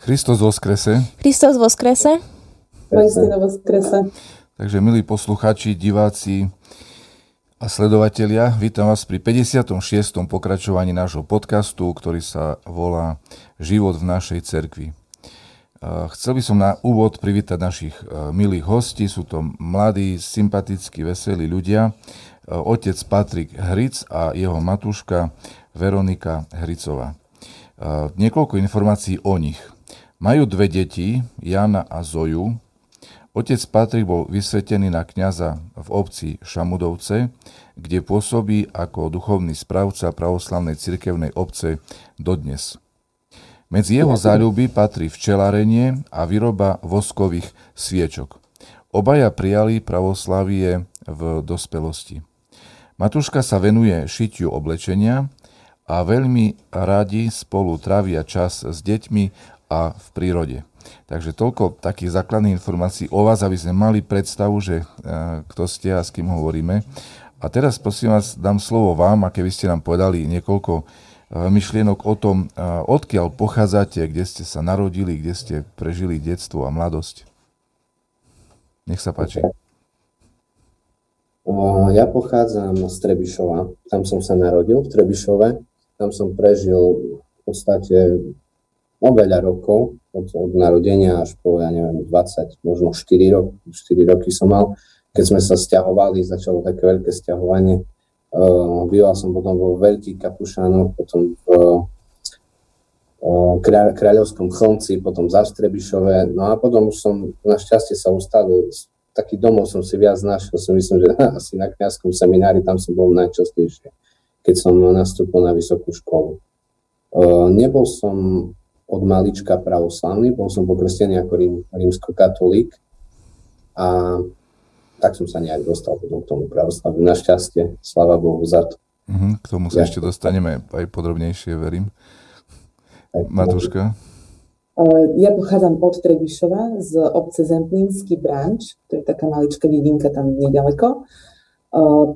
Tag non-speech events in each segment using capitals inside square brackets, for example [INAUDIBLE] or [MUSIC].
Kristus voskrese. Kristus voskrese. Kristina voskrese. Takže milí posluchači, diváci a sledovatelia, vítam vás pri 56. pokračovaní nášho podcastu, ktorý sa volá Život v našej cerkvi. Chcel by som na úvod privítať našich milých hostí. Sú to mladí, sympatickí, veselí ľudia. Otec Patrik Hric a jeho matuška Veronika Hricová. Niekoľko informácií o nich. Majú dve deti, Jana a Zoju. Otec Patrik bol vysvetený na kňaza v obci Šamudovce, kde pôsobí ako duchovný správca pravoslavnej cirkevnej obce dodnes. Medzi jeho záľuby patrí včelarenie a výroba voskových sviečok. Obaja prijali pravoslavie v dospelosti. Matuška sa venuje šitiu oblečenia a veľmi radi spolu trávia čas s deťmi a v prírode. Takže toľko takých základných informácií o vás, aby sme mali predstavu, že e, kto ste a s kým hovoríme. A teraz prosím vás, dám slovo vám, a keby ste nám povedali niekoľko e, myšlienok o tom, e, odkiaľ pochádzate, kde ste sa narodili, kde ste prežili detstvo a mladosť. Nech sa páči. Ja pochádzam z Trebišova. Tam som sa narodil v Trebišove. Tam som prežil v podstate no, veľa rokov, od, od narodenia až po, ja neviem, 20, možno 4 roky, 4 roky som mal, keď sme sa stiahovali, začalo také veľké stiahovanie. Uh, býval som potom vo Veľkých Kapušánoch, potom v uh, kráľ, Kráľovskom chlnci, potom v Zastrebišove, no a potom už som našťastie sa ustalil, taký domov som si viac našiel, si myslím, že [LAUGHS] asi na kniazskom seminári, tam som bol najčastejšie, keď som nastúpil na vysokú školu. Uh, nebol som od malička pravoslavný, bol som pokrstený ako rím, rímsko-katolík a tak som sa nejak dostal potom k tomu pravoslaviu. Našťastie, sláva Bohu za to. Uh-huh, k tomu sa ja. ešte dostaneme aj podrobnejšie, verím. Tak, Matúška? Ja pochádzam od Trebišova z obce Zemplínsky branč, to je taká maličká dedinka tam nedaleko.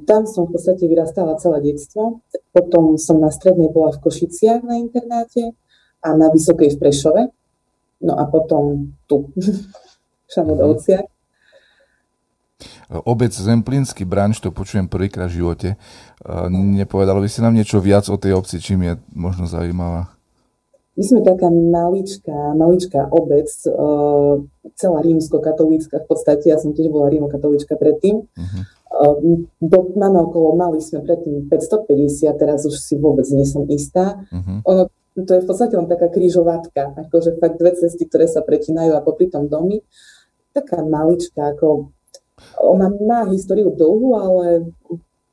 Tam som v podstate vyrastala celé detstvo. Potom som na strednej bola v Košiciach na internáte a na Vysokej v Prešove. No a potom tu, [LAUGHS] v Šamudovciach. Obec Zemplínsky branč, to počujem prvýkrát v živote. Nepovedalo by si nám niečo viac o tej obci, čím je možno zaujímavá? My sme taká maličká, maličká obec, celá rímsko-katolícka v podstate, ja som tiež bola rímokatolíčka predtým. Uh-huh. Do, máme okolo, mali sme predtým 550, teraz už si vôbec nie som istá. Uh-huh. Ono to je v podstate len taká krížovatka, akože fakt dve cesty, ktoré sa pretinajú a popri tom domy. Taká malička, ako ona má históriu dlhú, ale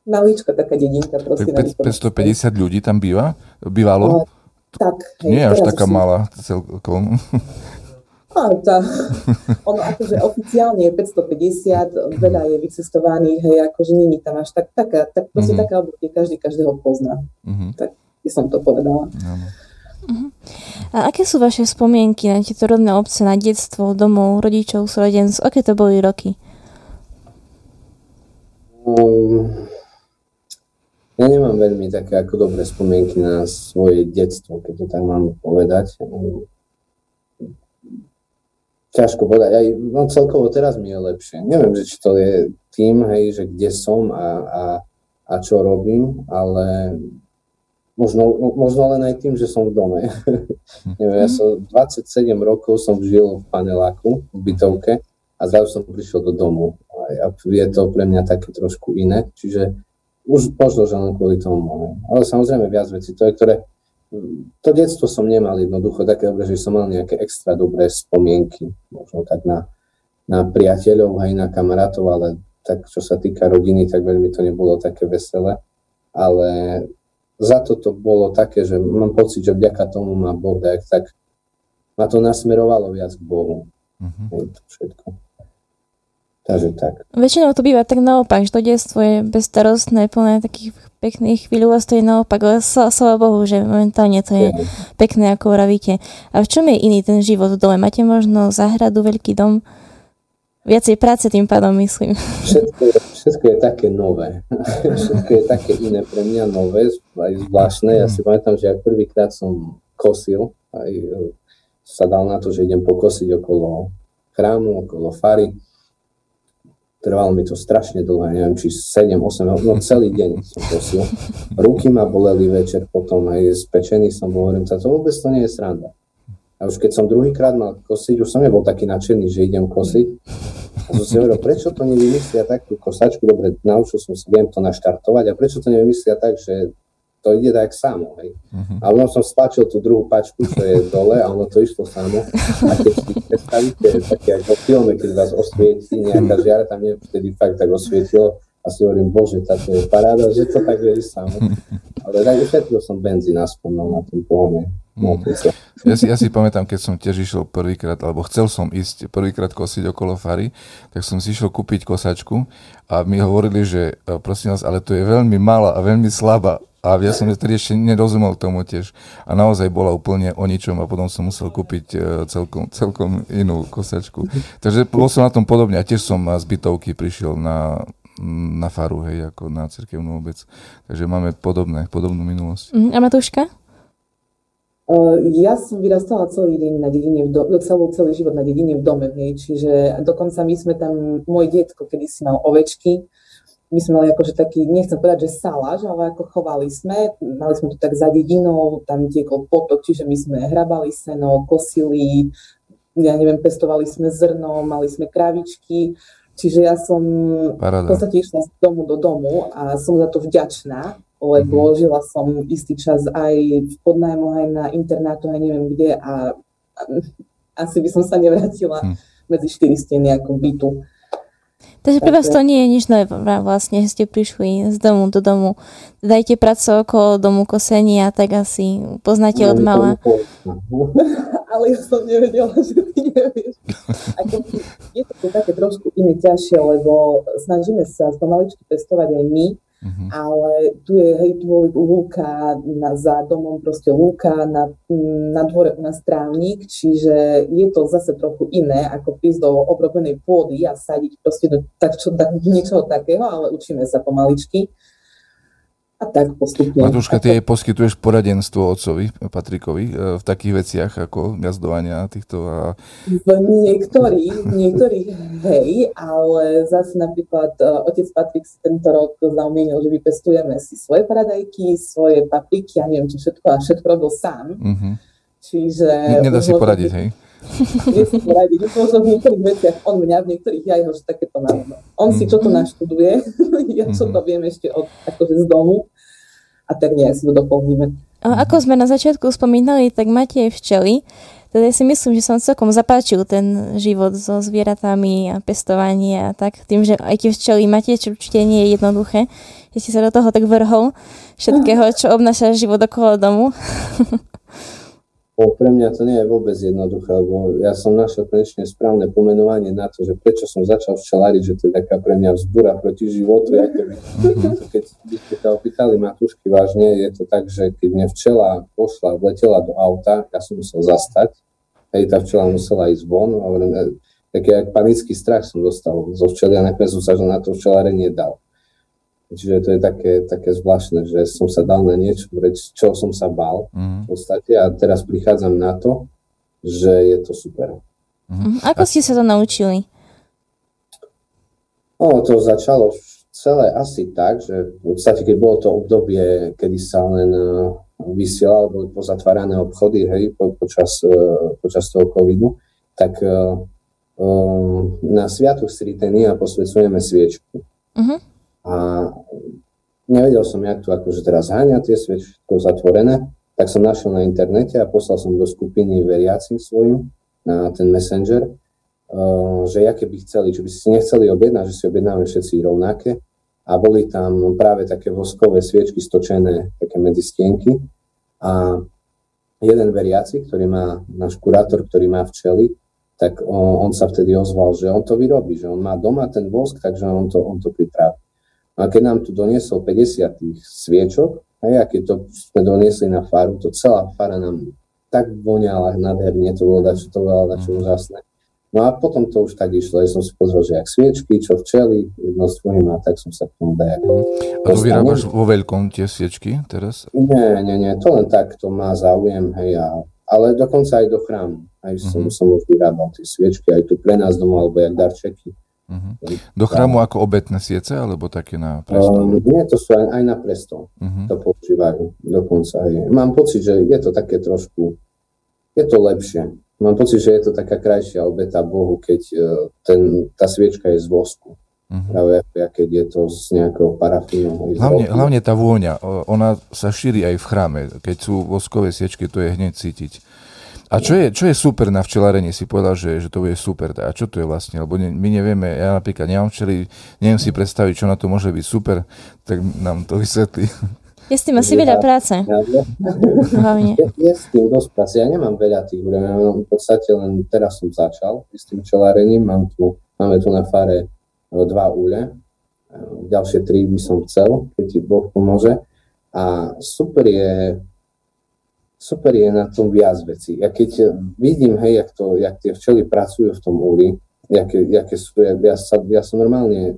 malička taká dedinka. Prosím, 550 ľudí tam býva? Bývalo? tak. Hej, Nie až taká malá celkom. A tá, ono akože oficiálne je 550, veľa je vycestovaných, hej, akože není tam až tak, taká, tak proste mm-hmm. taká obdobie, každý každého pozná. Mm-hmm. Tak by som to povedala. Uh-huh. A aké sú vaše spomienky na tieto rodné obce, na detstvo, domov, rodičov, súrodenc? Aké to boli roky? Um, ja nemám veľmi také ako dobré spomienky na svoje detstvo, keď to tak mám povedať. Ťažko povedať. Aj, no celkovo teraz mi je lepšie. Neviem, že či to je tým, hej, že kde som a, a, a čo robím, ale možno, možno len aj tým, že som v dome. Neviem, ja som 27 rokov som žil v paneláku, v bytovke a zrazu som prišiel do domu. A je to pre mňa také trošku iné, čiže už možno, že len kvôli tomu. Ale samozrejme viac vecí, to je, ktoré to detstvo som nemal jednoducho také dobré, že som mal nejaké extra dobré spomienky, možno tak na, na priateľov, aj na kamarátov, ale tak čo sa týka rodiny, tak veľmi to nebolo také veselé. Ale za to to bolo také, že mám pocit, že vďaka tomu ma Boh tak, tak ma to nasmerovalo viac k Bohu. Mm-hmm. Hej, to všetko. Takže tak. Väčšinou to býva tak naopak, že to detstvo je bezstarostné, plné takých pekných chvíľ a to je naopak, ale slava Bohu, že momentálne to je pekné, ako vravíte. A v čom je iný ten život v dole? Máte možno záhradu, veľký dom? Viacej práce tým pádom, myslím. Všetko je, všetko je také nové. [LAUGHS] všetko je také iné pre mňa nové, aj zvláštne. Ja si pamätám, že ak prvýkrát som kosil, aj sa dal na to, že idem pokosiť okolo chrámu, okolo fary, Trvalo mi to strašne dlho, neviem, či 7, 8, no celý deň som kosil. Ruky ma boleli večer potom, aj spečený som hovorím, to vôbec to nie je sranda. A už keď som druhýkrát mal kosiť, už som nebol taký nadšený, že idem kosiť. A som si hovoril, prečo to nevymyslia tak tú kosačku, dobre, naučil som sa, viem to naštartovať, a prečo to nevymyslia tak, že to ide tak samo. Hej. Uh-huh. A potom som spáčil tú druhú pačku, čo je dole a ono to išlo samo. A keď si predstavíte, také ako v filme, keď vás osvietí nejaká žiara, tam mne vtedy fakt tak osvietilo a si hovorím, bože, táto je paráda, že to tak je samo. Ale tak ušetril som benzín aspoň no, na tom pohone. No, ja, si, ja si pamätám, keď som tiež išiel prvýkrát, alebo chcel som ísť prvýkrát kosiť okolo fary, tak som si išiel kúpiť kosačku a mi hovorili, že e, prosím vás, ale to je veľmi malá a veľmi slabá. A ja som vtedy ešte nerozumel tomu tiež. A naozaj bola úplne o ničom a potom som musel kúpiť e, celkom, celkom inú kosačku. Takže bol som na tom podobne. A tiež som z bytovky prišiel na, na faru, hej, ako na cirkevnú obec. Takže máme podobné, podobnú minulosť. Mm, a Matúška? Uh, ja som vyrastala celý deň na dedine, v do, celý, celý život na dedine v dome, hej, čiže dokonca my sme tam, môj detko kedy si mal ovečky, my sme mali akože taký, nechcem povedať, že saláž, ale ako chovali sme, mali sme to tak za dedinou, tam tiekol potok, čiže my sme hrabali seno, kosili, ja neviem, pestovali sme zrno, mali sme kravičky, čiže ja som Parada. v podstate išla z domu do domu a som za to vďačná, lebo mm-hmm. žila som istý čas aj v podnajmu, aj na internátu, aj neviem kde a asi by som sa nevrátila hm. medzi štyri steny ako bytu. Takže pre vás to nie je nič nové, vlastne ste prišli z domu do domu. Dajte prácu okolo domu kosenia, tak asi poznáte od mala. [LAUGHS] Ale ja som nevedela, že ty nevieš. [LAUGHS] je to také trošku iné ťažšie, lebo snažíme sa pomaličky pestovať aj my, Uh-huh. Ale tu je, hej, tu boli lúka na, za domom, proste lúka, na, na dvore u nás trávnik, čiže je to zase trochu iné, ako prísť do obrobenej pôdy a sadiť proste do tak, čo, tak, niečoho takého, ale učíme sa pomaličky a tak postupne. Matúška, ty jej poskytuješ poradenstvo otcovi Patrikovi e, v takých veciach ako gazdovania týchto? A... V niektorých, niektorých hej, ale zase napríklad e, otec Patrik si tento rok zaumienil, že vypestujeme si svoje paradajky, svoje papriky a neviem čo všetko a všetko robil sám. Uh-huh. Čiže... Nedá si poradiť, hej? Vie si poradiť. Možno v niektorých veciach on mňa, v niektorých ja jeho, že takéto mám. On si čo to mhm. naštuduje, [LAUGHS] ja čo to mhm. viem ešte od, akože z domu a tak nejak si to doplníme. A ako sme na začiatku spomínali, tak máte aj včely. Teda ja si myslím, že som celkom zapáčil ten život so zvieratami a pestovanie a tak. Tým, že aj tie včely máte, čo určite nie je jednoduché. Ja si sa do toho tak vrhol všetkého, čo obnáša život okolo domu. [LAUGHS] O, pre mňa to nie je vôbec jednoduché, lebo ja som našiel konečne správne pomenovanie na to, že prečo som začal včeláriť, že to je taká pre mňa vzbúra proti životu. Ja keby, mm-hmm. Keď by ste sa opýtali Matúšky vážne, je to tak, že keď mne včela pošla, vletela do auta, ja som musel zastať, hej, tá včela musela ísť von, hovorím, e, taký panický strach som dostal zo včely a nakoniec som sa na to včelárenie dal. Čiže to je také, také zvláštne, že som sa dal na niečo, čo som sa bál mm. v podstate a teraz prichádzam na to, že je to super. Mm. Ako ste sa to naučili? No, to začalo celé asi tak, že v podstate, keď bolo to obdobie, kedy sa len e, vysielal, boli pozatvárané obchody, hej, po, počas, e, počas toho covidu, tak um, na Sviatok Sritenia posvedcujeme sviečku. Uh-huh. A nevedel som, jak to akože teraz háňa tie sviečko zatvorené, tak som našiel na internete a poslal som do skupiny veriacim svojim na ten messenger, uh, že aké by chceli, či by si nechceli objednať, že si objednáme všetci rovnaké. A boli tam práve také voskové sviečky stočené, také medzi stienky. A jeden veriaci, ktorý má, náš kurátor, ktorý má včely, tak on, on sa vtedy ozval, že on to vyrobí, že on má doma ten vosk, takže on to, on to pripraví. A keď nám tu doniesol 50 tých sviečok, a keď to sme doniesli na faru, to celá fara nám tak voňala nádherne, to bolo dačo, to bolo dačo mhm. úžasné. No a potom to už tak išlo, ja som si pozrel, že ak sviečky, čo včeli, jedno s tvojím, a tak som sa k tomu dajak. A to vyrábaš vo veľkom tie sviečky teraz? Nie, nie, nie, to len tak, to má záujem, hej, a, ale dokonca aj do chrámu. Aj som, uh-huh. som už vyrábal tie sviečky, aj tu pre nás doma, alebo jak darčeky. Uh-huh. Do chrámu ako obetné siece, alebo také na prestol? Um, nie, to sú aj, aj na prestol. Uh-huh. To používajú dokonca. Aj. Mám pocit, že je to také trošku, je to lepšie. Mám pocit, že je to taká krajšia obeta Bohu, keď uh, ten, tá sviečka je z vosku. Uh-huh. Práve keď je to z nejakého parafínu. Hlavne, hlavne tá vôňa, ona sa šíri aj v chráme. Keď sú voskové sviečky, to je hneď cítiť. A čo je, čo je super na včelárení? Si povedal, že, že to bude super. A čo to je vlastne? Lebo ne, my nevieme, ja napríklad nemám včely, neviem si predstaviť, čo na to môže byť super, tak nám to vysvetlí. Je s tým asi veľa práce. Hlavne. Je, je s tým dosť práce. Ja nemám veľa tých ja v podstate len teraz som začal s tým včelárením. Mám tu, máme tu na fare dva úle. E, ďalšie tri by som chcel, keď ti Boh pomôže. A super je super je na tom viac veci. Ja keď vidím, hej, jak, to, jak tie včely pracujú v tom úli, jaké, jaké sú, ja, ja, sa, ja som normálne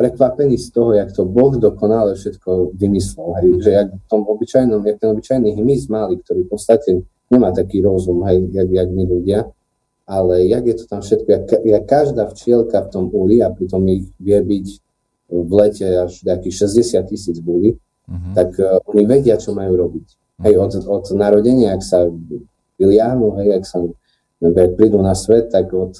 prekvapený z toho, jak to Boh dokonale všetko vymyslel. Hej, že jak, tom obyčajnom, jak ten obyčajný hmyz malý, ktorý v podstate nemá taký rozum, hej, jak, jak my ľudia, ale jak je to tam všetko, jak, jak každá včielka v tom úli a pritom ich vie byť v lete až nejakých 60 tisíc búli, uh-huh. tak uh, oni vedia, čo majú robiť. Hej, od, od narodenia, ak sa vyliahnu, hej, ak sa ak prídu na svet, tak od,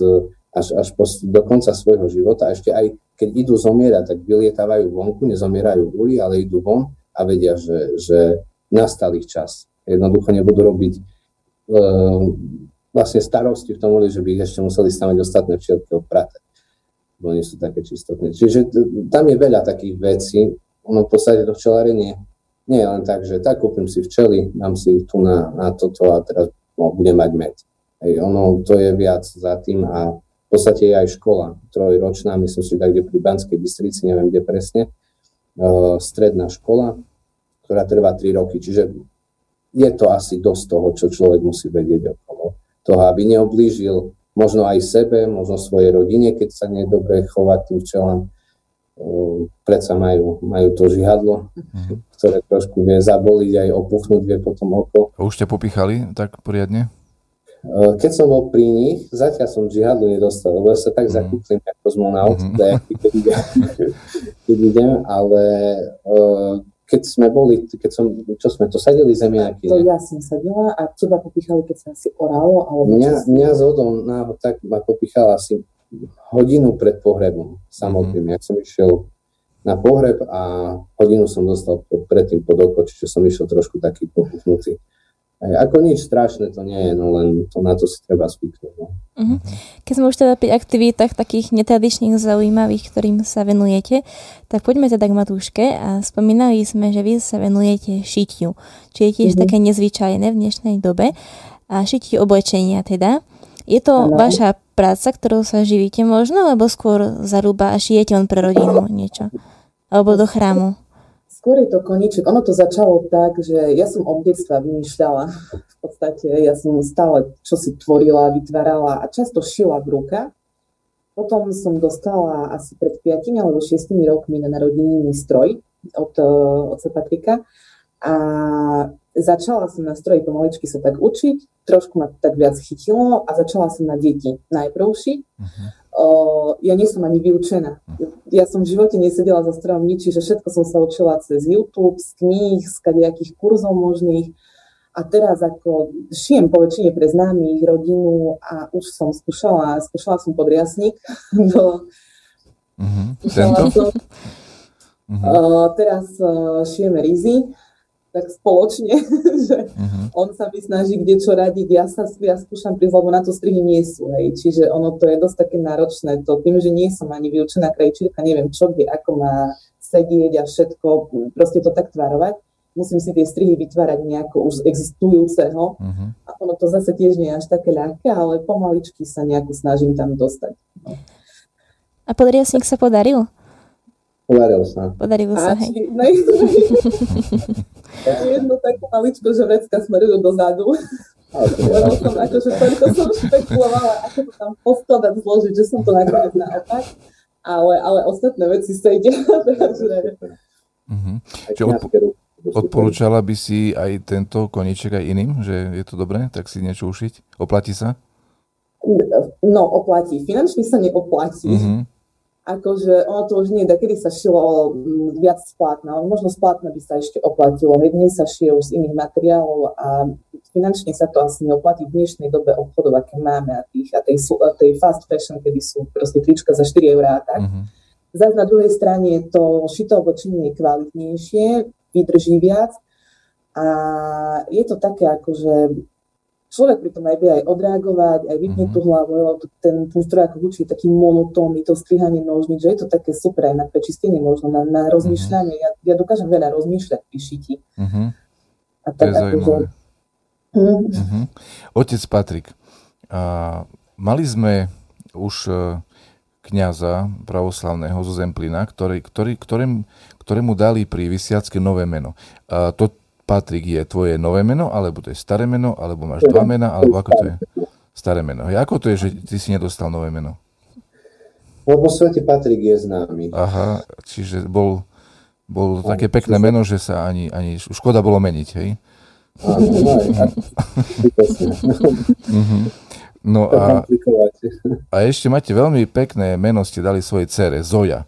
až, až po, do konca svojho života, ešte aj keď idú zomierať, tak vylietávajú vonku, nezomierajú v uli, ale idú von a vedia, že, že nastal ich čas. Jednoducho nebudú robiť e, vlastne starosti v tom, že by ich ešte museli stavať ostatné včielky prate. Bo nie sú také čistotné. Čiže tam je veľa takých vecí. Ono v podstate to včelárenie nie len tak, že tak kúpim si včely, dám si ich tu na, na toto a teraz no, budem mať med. Hej, ono to je viac za tým a v podstate je aj škola trojročná, myslím si, tak kde pri Banskej Bystrici, neviem kde presne, uh, stredná škola, ktorá trvá 3 roky. Čiže je to asi dosť toho, čo človek musí vedieť okolo toho, aby neoblížil možno aj sebe, možno svojej rodine, keď sa nedobre chovať tým včelám, predsa majú, majú to žihadlo, mm-hmm. ktoré trošku vie zaboliť, aj opuchnúť vie potom oko. A už ťa popichali tak poriadne? Keď som bol pri nich, zatiaľ som žihadlo nedostal, lebo ja sa tak mm-hmm. zakúklim ako kozmonaut, mm-hmm. keď, idem, [LAUGHS] keď idem, ale keď sme boli, keď som, čo sme to sadili zemiaky? To ja som sadila a teba popichali, keď sa asi oralo? Alebo mňa, mňa zhodom náhod tak ma popichala asi hodinu pred pohrebom samotným. Mm-hmm. Ja som išiel na pohreb a hodinu som dostal predtým pod oko, čiže som išiel trošku taký popuchnutý. Ako nič strašné to nie je, no len to na to si treba spíknuť. No. Uh-huh. Keď sme už teda pri aktivitách takých netradičných, zaujímavých, ktorým sa venujete, tak poďme teda k Matúške a spomínali sme, že vy sa venujete šitiu, čo je tiež uh-huh. také nezvyčajné v dnešnej dobe a šitiu oblečenia teda. Je to ano. vaša práca, ktorou sa živíte možno, alebo skôr zarúba a šijete len pre rodinu niečo? Alebo do chrámu? Skôr je to koníček. Ono to začalo tak, že ja som od detstva vymýšľala. V podstate ja som stále čo si tvorila, vytvárala a často šila v rukách. Potom som dostala asi pred 5 alebo 6 rokmi na narodeniny stroj od otca Patrika a začala som na stroji pomaličky sa tak učiť, trošku ma tak viac chytilo a začala som na deti najprv šiť. Uh-huh ja nie som ani vyučená. Ja som v živote nesedela za strojom nič, čiže všetko som sa učila cez YouTube, z kníh, z kadejakých kurzov možných. A teraz ako šijem po väčšine pre známych, rodinu a už som skúšala, skúšala som podriasnik [LAUGHS] do... Mm-hmm. Tento? [LAUGHS] Som, mm-hmm. uh, teraz uh, šijeme rizy, tak spoločne, [LAUGHS] že uh-huh. on sa mi snaží kde čo radiť, ja sa ja skúšam prísť, lebo na to strihy nie sú, hej. Čiže ono to je dosť také náročné, to tým, že nie som ani vyučená krajčírka, neviem čo, kde, ako má sedieť a všetko, proste to tak tvarovať. Musím si tie strihy vytvárať nejako už existujúceho uh-huh. a ono to zase tiež nie je až také ľahké, ale pomaličky sa nejako snažím tam dostať. No. A podriasník sa podaril? Podaril sa. Podarilo sa, hej. [LAUGHS] jednu takú maličku, že vrecka smerujú dozadu. [LAUGHS] Lebo som akože toľko som špekulovala, ako to tam poskladať, zložiť, že som to nakoniec naopak. Ale, ale ostatné veci sedia. takže... Uh-huh. odpo- odporúčala by si aj tento konieček aj iným, že je to dobré, tak si niečo ušiť? Oplatí sa? No, oplatí. Finančne sa neoplatí. Uh-huh akože ono to už nie, kedy sa šilo mm, viac splátna, ale možno splátna by sa ešte oplatilo. Veď dnes sa šije už z iných materiálov a finančne sa to asi neoplatí v dnešnej dobe obchodov, aké máme a, tých, a tej, tej fast fashion, kedy sú proste trička za 4 eurá a tak. Mm-hmm. Zas na druhej strane to šité oblečenie je kvalitnejšie, vydrží viac a je to také akože človek pri tom aj vie aj odreagovať, aj vypne mm-hmm. tú hlavu, lebo ten, ten stroj ako hlučí taký monotónny, to strihanie nožníc, že je to také super aj na prečistenie možno, na, na rozmýšľanie. Mm-hmm. Ja, ja dokážem veľa rozmýšľať pri šiti. Mm-hmm. A tak, to je ako, že... mm. mm-hmm. Otec Patrik, a mali sme už e, kniaza pravoslavného zo Zemplina, ktorý, ktorý, ktorým, ktorému dali pri vysiacké nové meno. A to, Patrik je tvoje nové meno, alebo to je staré meno, alebo máš dva mena, alebo ako to je? Staré meno. A ako to je, že ty si nedostal nové meno? Lebo svete Patrik je známy. Aha, čiže bol, bol to také pekné meno, že sa ani, ani škoda bolo meniť, hej? Áno, no mhm. No a, a ešte máte veľmi pekné meno, ste dali svojej cere, Zoja.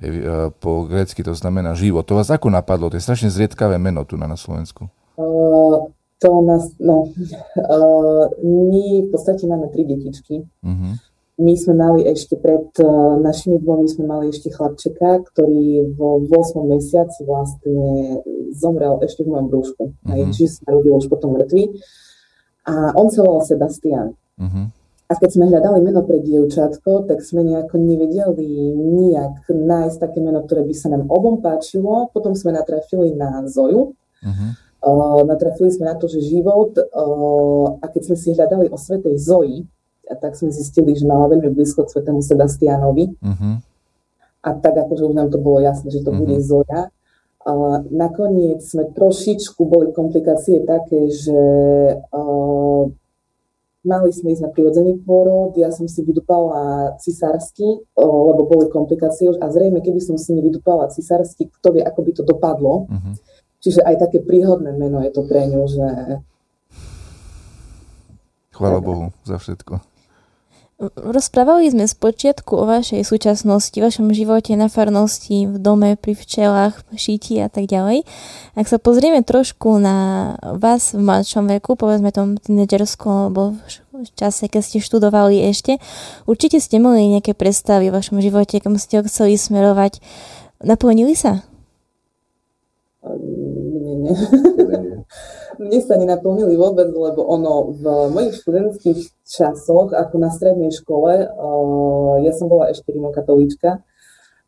E, po grécky to znamená život. To vás ako napadlo? To je strašne zriedkavé meno tu na, na Slovensku. Uh, to nás, no, uh, my v podstate máme tri detičky. Uh-huh. My sme mali ešte pred uh, našimi dvomi sme mali ešte chlapčeka, ktorý vo 8 mesiaci vlastne zomrel ešte v mojom brúšku. Uh-huh. Čiže sa rodil už potom mŕtvy. A on sa volal Sebastian. Uh-huh. A keď sme hľadali meno pre dievčatko, tak sme nejako nevedeli nijak nájsť také meno, ktoré by sa nám obom páčilo. Potom sme natrafili na Zoju. Uh-huh. Uh, natrafili sme na to, že život, uh, a keď sme si hľadali o svetej Zoji, tak sme zistili, že mala veľmi blízko k svetému Sebastianovi. Uh-huh. A tak akože už nám to bolo jasné, že to uh-huh. bude Zoja. Uh, nakoniec sme trošičku, boli komplikácie také, že uh, Mali sme ísť na prirodzený pôrod, ja som si vydupala cisársky, lebo boli komplikácie a zrejme, keby som si nevydupala cisársky, kto vie, ako by to dopadlo. Uh-huh. Čiže aj také príhodné meno je to pre ňu, že... Chvála Bohu za všetko. Rozprávali sme z počiatku o vašej súčasnosti, vašom živote na farnosti, v dome, pri včelách, šíti a tak ďalej. Ak sa pozrieme trošku na vás v mladšom veku, povedzme tom tínedžerskom alebo v čase, keď ste študovali ešte, určite ste mali nejaké predstavy v vašom živote, kam ste ho chceli smerovať. Naplnili sa? Nie, nie. [LAUGHS] mne sa nenaplnili vôbec, lebo ono v mojich študentských časoch, ako na strednej škole, uh, ja som bola ešte rimokatolíčka,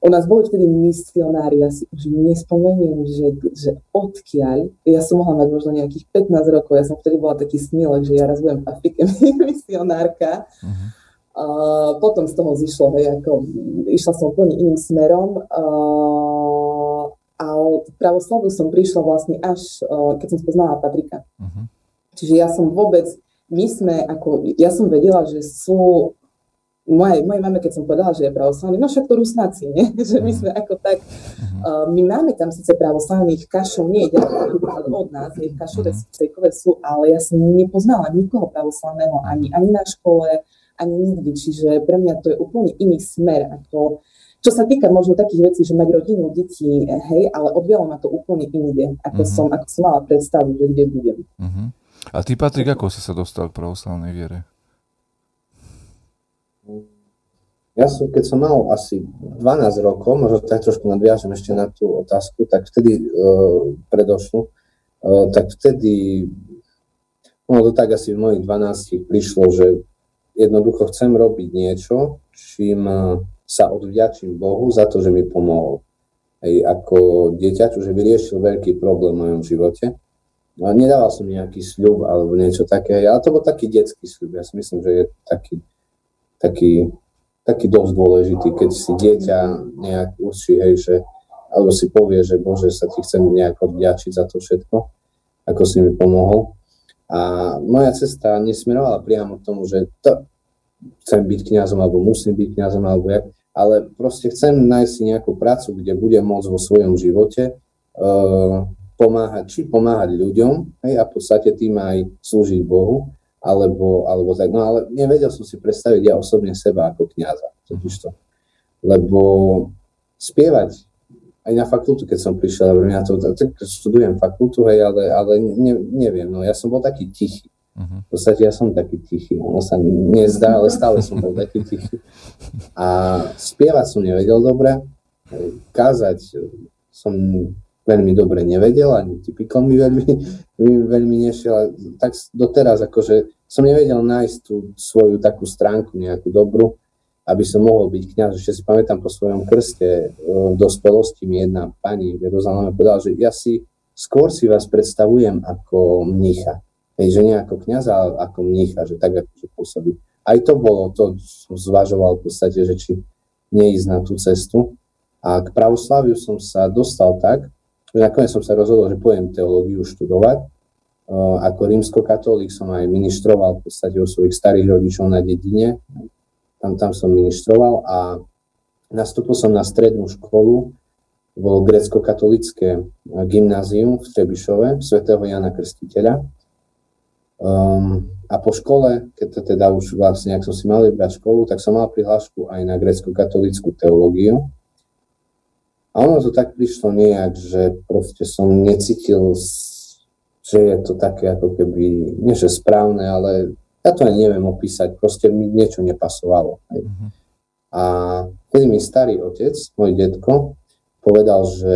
u nás boli vtedy misionári, ja si už nespomeniem, že, že odkiaľ. Ja som mohla mať možno nejakých 15 rokov, ja som vtedy bola taký snílek, že ja raz budem v Afrike [LAUGHS] misionárka. Uh-huh. Uh, potom z toho zišlo, hej, ako išla som úplne iným smerom. Uh, ale pravoslavu som prišla vlastne až, keď som spoznala Patrika. Uh-huh. Čiže ja som vôbec, my sme ako, ja som vedela, že sú mojej, mojej mame, keď som povedala, že je pravoslavný, no však to rusnáci, nie? [LAUGHS] že my sme ako tak, uh, my máme tam síce pravoslavných kašov, nie je od nás, je kašové cejkové sú, ale ja som nepoznala nikoho pravoslavného ani, ani na škole, ani nikdy, čiže pre mňa to je úplne iný smer, ako čo sa týka možno takých vecí, že mať rodinu, deti, hej, ale odvialo ma to úplne inde, ako, uh-huh. som, ako som mala predstavu, že kde budem. Uh-huh. A ty, Patrik, ako si sa dostal k pravoslavnej viere? Ja som, keď som mal asi 12 rokov, možno tak trošku nadviažem ešte na tú otázku, tak vtedy uh, predošlu, uh, tak vtedy, no to tak asi v mojich 12 prišlo, že jednoducho chcem robiť niečo, čím sa odvďačím Bohu za to, že mi pomohol. Hej, ako dieťaťu, že vyriešil veľký problém v mojom živote. A nedával som nejaký sľub alebo niečo také, ale to bol taký detský sľub. Ja si myslím, že je taký taký, taký dosť dôležitý, keď si dieťa nejak určí, hej, že, alebo si povie, že Bože, sa ti chcem nejak odvďačiť za to všetko, ako si mi pomohol. A moja cesta nesmerovala priamo k tomu, že to, chcem byť kňazom, alebo musím byť kňazom, alebo jak, ale proste chcem nájsť si nejakú prácu, kde budem môcť vo svojom živote uh, pomáhať, či pomáhať ľuďom, hej, a v podstate tým aj slúžiť Bohu, alebo, alebo tak. No ale nevedel som si predstaviť ja osobne seba ako kniaza. to. Lebo spievať aj na fakultu, keď som prišiel, ja to, tak študujem fakultu, hej, ale, ale ne, neviem, no ja som bol taký tichý. Uh-huh. V podstate ja som taký tichý, ono sa nezdá, ale stále som bol taký tichý. A spievať som nevedel dobre, kázať som veľmi dobre nevedel, ani typikom mi veľmi, mi veľmi nešiel. Tak doteraz akože som nevedel nájsť tú svoju takú stránku nejakú dobrú, aby som mohol byť kňaz. Ešte si pamätám po svojom krste e, v dospelosti mi jedna pani v Jeruzaleme povedala, že ja si skôr si vás predstavujem ako mnícha. Že nie ako kniaza, ale ako mnícha, že tak akože pôsobí. Aj to bolo, to som zvažoval v podstate, že či neísť na tú cestu. A k pravoslaviu som sa dostal tak, nakoniec som sa rozhodol, že pôjdem teológiu študovať. Ako rímskokatolík som aj ministroval v podstate u svojich starých rodičov na dedine. Tam, tam som ministroval a nastúpil som na strednú školu, bolo grecko-katolické gymnázium v Trebišove, svätého Jana Krstiteľa. Um, a po škole, keď teda už vlastne, ak som si mal vybrať školu, tak som mal prihlášku aj na grecko-katolickú teológiu. A ono to tak prišlo nejak, že proste som necítil, že je to také ako keby, nie že správne, ale ja to ani neviem opísať, proste mi niečo nepasovalo. Hej. Uh-huh. A keď mi starý otec, môj detko, povedal, že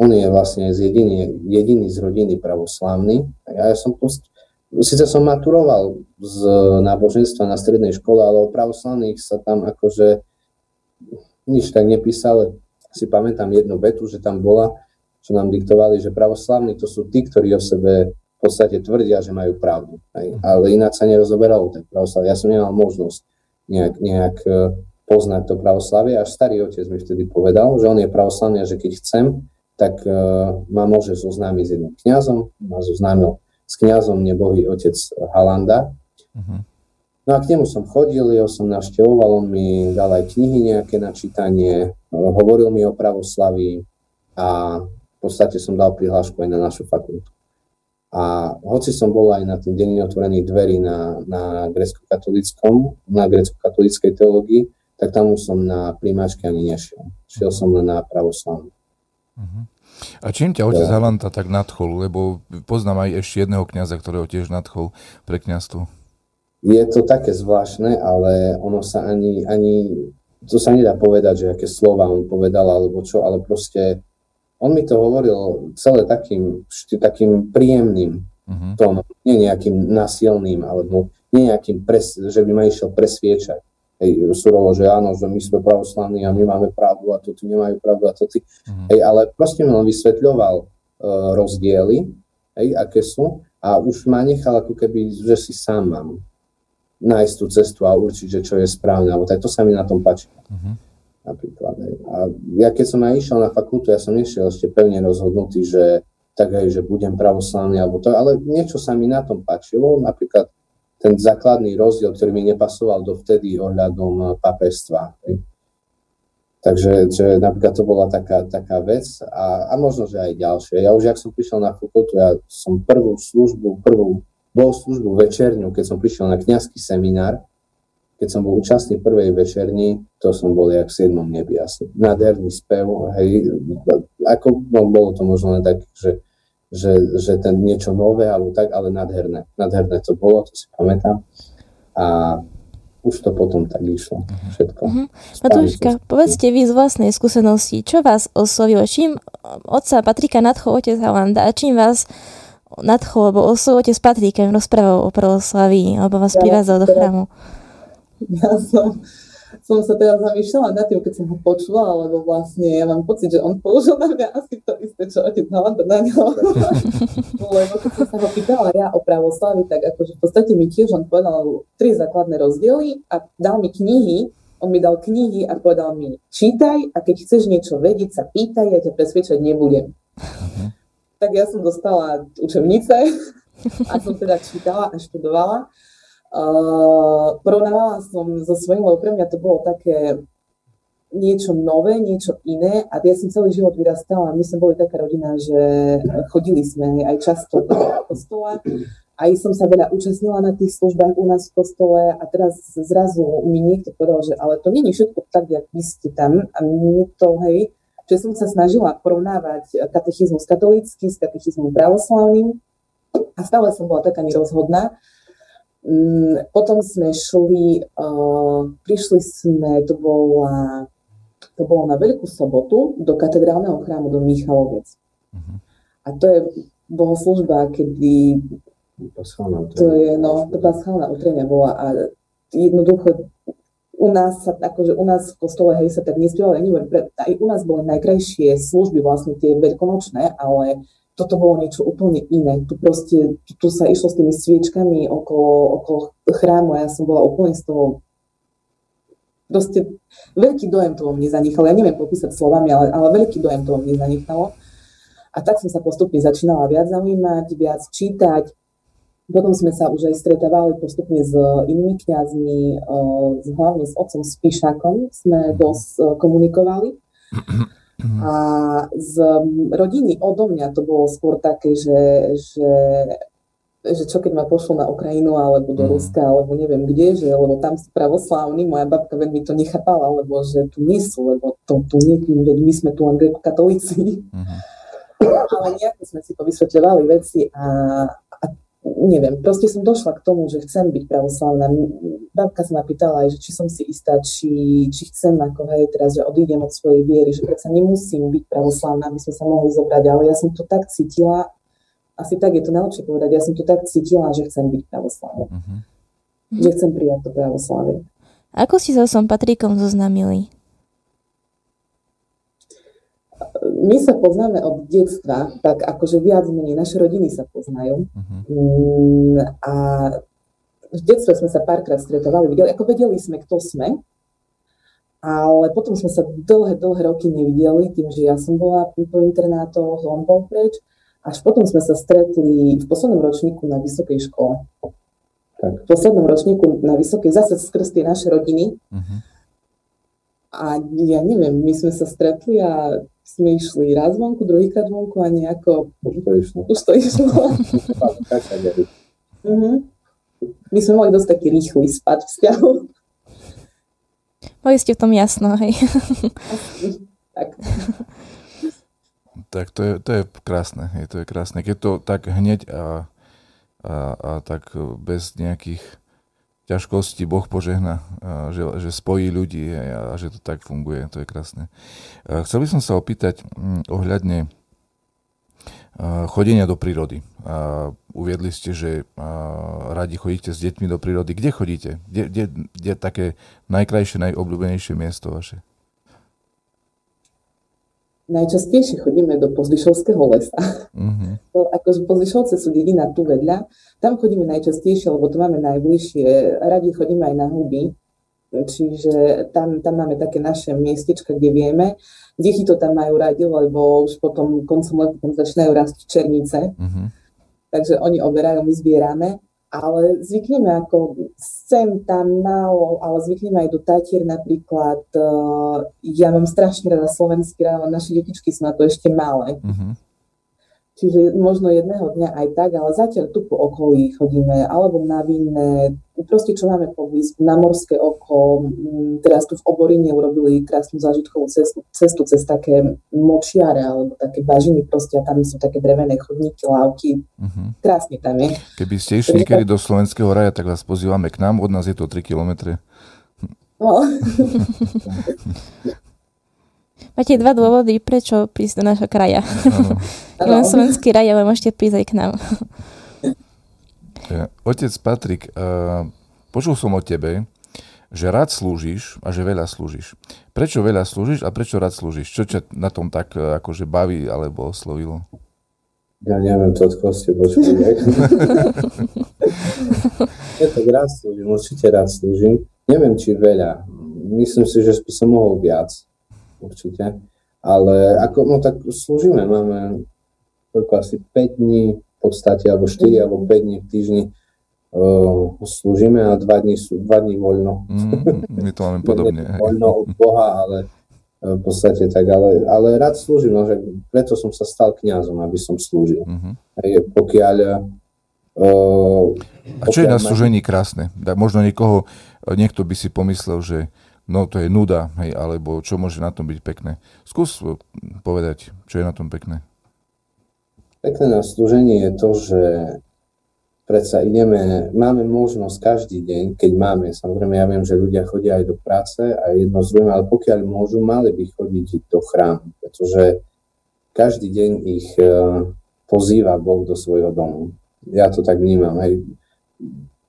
on je vlastne z jediný, jediný z rodiny pravoslávny. A ja som proste, síce som maturoval z náboženstva na strednej škole, ale o pravoslavných sa tam akože nič tak nepísalo si pamätám jednu vetu, že tam bola, čo nám diktovali, že pravoslavní to sú tí, ktorí o sebe v podstate tvrdia, že majú pravdu. Hej. Mhm. Ale ináč sa nerozoberalo tak pravoslavie. Ja som nemal možnosť nejak, nejak e, poznať to pravoslavie, až starý otec mi vtedy povedal, že on je pravoslavný a že keď chcem, tak uh, ma môže zoznámiť s jedným kňazom, ma zoznámil s kňazom nebohý otec Halanda. Uh-huh. No a k nemu som chodil, jeho som navštevoval, on mi dal aj knihy nejaké na čítanie, hovoril mi o pravoslaví a v podstate som dal prihlášku aj na našu fakultu. A hoci som bol aj na ten deň otvorených dverí na, na grecko-katolickom, na grecko-katolíckej teológii, tak tam už som na príjmačke ani nešiel. Šiel som len na pravoslavnú. Uh-huh. A čím ťa otec ja. Halanta tak nadchol? Lebo poznám aj ešte jedného kňaza, ktorého tiež nadchol pre kňazstvo. Je to také zvláštne, ale ono sa ani, ani to sa nedá povedať, že aké slova on povedal alebo čo, ale proste on mi to hovoril celé takým, takým príjemným, uh-huh. tónom, nie nejakým nasilným, alebo nie nejakým, pres, že by ma išiel presviečať. Hej, surovo, že áno, že my sme pravoslavní a my máme pravdu a to ty nemajú pravdu a to ty. Uh-huh. Hej, ale proste mi len vysvetľoval uh, rozdiely, hej, aké sú a už ma nechal ako keby, že si sám mám nájsť tú cestu a určiť, že čo je správne, alebo tak to sa mi na tom páči. Uh-huh. Napríklad. Hej. A ja keď som aj išiel na fakultu, ja som nešiel ešte pevne rozhodnutý, že tak aj, že budem pravoslavný, alebo to, ale niečo sa mi na tom páčilo, napríklad ten základný rozdiel, ktorý mi nepasoval dovtedy ohľadom papestva. Hej. Takže že napríklad to bola taká, taká vec a, a možno, že aj ďalšie. Ja už, ak som prišiel na fakultu, ja som prvú službu, prvú bol službu večerňu, keď som prišiel na kňazský seminár, keď som bol účastný prvej večerni, to som bol jak v siedmom nebi asi. Nádherný spev, hej, ako no, bolo to možno len tak, že, že, že ten niečo nové, alebo tak, ale nádherné. Nádherné to bolo, to si pamätám. A už to potom tak išlo všetko. Uh-huh. Matúška, povedzte vy z vlastnej skúsenosti, čo vás oslovilo, čím otca Patrika nadchol otec Halanda a čím vás nadchol, lebo oslovil otec Patrik, rozprával o pravoslaví, alebo vás ja, privázal do chrámu. Ja som, som sa teraz zamýšľala nad tým, keď som ho počula, lebo vlastne ja mám pocit, že on použil na mňa asi to isté, čo otec Halanda na ňo. [LAUGHS] lebo keď som sa ho pýtala ja o pravoslavi, tak akože v podstate mi tiež on povedal tri základné rozdiely a dal mi knihy, on mi dal knihy a povedal mi, čítaj a keď chceš niečo vedieť, sa pýtaj, ja ťa presvedčať nebudem. Uh-huh. Tak ja som dostala učebnice [LAUGHS] a som teda čítala a študovala Porovnávala som so svojím, lebo pre mňa to bolo také niečo nové, niečo iné a ja som celý život vyrastala. My sme boli taká rodina, že chodili sme aj často do kostola. Aj som sa veľa účastnila na tých službách u nás v kostole a teraz zrazu mi niekto povedal, že ale to je všetko tak, jak vy ste tam. A mne to, hej, že som sa snažila porovnávať katechizmus katolícky s katechizmom pravoslavným a stále som bola taká nerozhodná. Mm, potom sme šli, uh, prišli sme, to bola, to bolo na Veľkú sobotu, do katedrálneho chrámu do Michalovec. Uh-huh. A to je bohoslužba, kedy to je, no, to paschálna utrenia bola a jednoducho u nás sa, akože u nás v kostole, hej, sa tak nespievali, aj u nás boli najkrajšie služby, vlastne tie veľkonočné, ale toto bolo niečo úplne iné. Tu proste, tu, tu sa išlo s tými sviečkami okolo, okolo chrámu a ja som bola úplne z toho proste veľký dojem to vo mne zanechalo. Ja neviem popísať slovami, ale, ale veľký dojem to vo mne zanechalo. A tak som sa postupne začínala viac zaujímať, viac čítať. Potom sme sa už aj stretávali postupne s inými kňazmi, eh, hlavne s otcom Spíšakom sme dosť eh, komunikovali. [CLEARS THROAT] Mhm. A z rodiny odo mňa to bolo skôr také, že, že, že čo keď ma pošlo na Ukrajinu alebo do mm. Ruska alebo neviem kde, že lebo tam sú pravoslávni, moja babka veľmi to nechápala, lebo že tu nie sú, lebo to tu nie, veď my sme tu len katolíci. Mm. Ale nejako sme si to vysvetľovali veci a neviem, proste som došla k tomu, že chcem byť pravoslavná. Babka sa ma pýtala aj, že či som si istá, či, či chcem ako hej, teraz, že odídem od svojej viery, že predsa nemusím byť pravoslavná, aby sme sa mohli zobrať, ale ja som to tak cítila, asi tak je to najlepšie povedať, ja som to tak cítila, že chcem byť pravoslavná. Uh-huh. Že chcem prijať to pravoslavie. Ako ste sa som Patrikom zoznámili? My sa poznáme od detstva, tak akože viac menej naše rodiny sa poznajú. Uh-huh. A v detstve sme sa párkrát stretovali, videli, ako vedeli sme, kto sme, ale potom sme sa dlhé, dlhé roky nevideli, tým, že ja som bola po internátoch, on bol preč. Až potom sme sa stretli v poslednom ročníku na vysokej škole. Tak. V poslednom ročníku na vysokej, zase skrz tie naše rodiny. Uh-huh. A ja neviem, my sme sa stretli a sme išli raz vonku, druhýkrát vonku a nejako... To. Už mm-hmm. My sme mali dosť taký rýchly spad vzťahu. Mali ste v tom jasno, hej. [LAUGHS] tak. Tak to je, to je krásne, hej, to je krásne. Keď to tak hneď a, a, a tak bez nejakých ťažkosti Boh požehna, že, že spojí ľudí a, a že to tak funguje. To je krásne. Chcel by som sa opýtať mm, ohľadne chodenia do prírody. Uviedli ste, že radi chodíte s deťmi do prírody. Kde chodíte? Kde, kde, také najkrajšie, najobľúbenejšie miesto vaše? Najčastejšie chodíme do Pozdišovského lesa. [LAUGHS] To, akože Pozdišovce sú dedina tu vedľa. Tam chodíme najčastejšie, lebo to máme najbližšie. Radi chodíme aj na huby. Čiže tam, tam máme také naše miestečka, kde vieme. Deti to tam majú radi, lebo už potom koncom leta tam začínajú rásť černice. Uh-huh. Takže oni oberajú, my zbierame. Ale zvykneme ako sem tam málo, ale zvykneme aj do Tatier napríklad. Uh, ja mám strašne rada slovenský rád, ale naše detičky sú na to ešte malé. Uh-huh. Čiže možno jedného dňa aj tak, ale zatiaľ tu po okolí chodíme, alebo na vinné, proste čo máme poblízku, na morské oko. Mm, teraz tu v Oborine urobili krásnu zážitkovú cestu, cestu cez také močiare, alebo také bažiny proste a tam sú také drevené chodníky, lávky. Uh-huh. Krásne tam je. Keby ste išli niekedy do Slovenského raja, tak vás pozývame k nám, od nás je to 3 kilometre. No. [LAUGHS] Máte dva dôvody, prečo prísť do nášho kraja. [LAUGHS] Len slovenský raj, ale môžete prísť aj k nám. [LAUGHS] Otec Patrik, uh, počul som o tebe, že rád slúžiš a že veľa slúžiš. Prečo veľa slúžiš a prečo rád slúžiš? Čo ťa na tom tak uh, akože baví alebo oslovilo? Ja neviem, to od koho ste počuli. [LAUGHS] ja tak rád slúžim, určite rád slúžim. Neviem, či veľa. Myslím si, že by som mohol viac určite. Ale ako, no tak slúžime, máme koľko asi 5 dní v podstate, alebo 4 alebo 5 dní v týždni uh, slúžime a 2 dní sú 2 dní voľno. Mm, my to [LAUGHS] máme podobne. voľno od Boha, ale uh, v podstate tak, ale, ale rád slúžim, no, že preto som sa stal kňazom, aby som slúžil. Mm-hmm. Hej, pokiaľ uh, a čo je na slúžení krásne? Možno niekoho, niekto by si pomyslel, že no to je nuda, hej, alebo čo môže na tom byť pekné. Skús eh, povedať, čo je na tom pekné. Pekné na slúžení je to, že predsa ideme, máme možnosť každý deň, keď máme, samozrejme ja viem, že ľudia chodia aj do práce a jedno z ale pokiaľ môžu, mali by chodiť do chrámu, pretože každý deň ich eh, pozýva Boh do svojho domu. Ja to tak vnímam. Hej.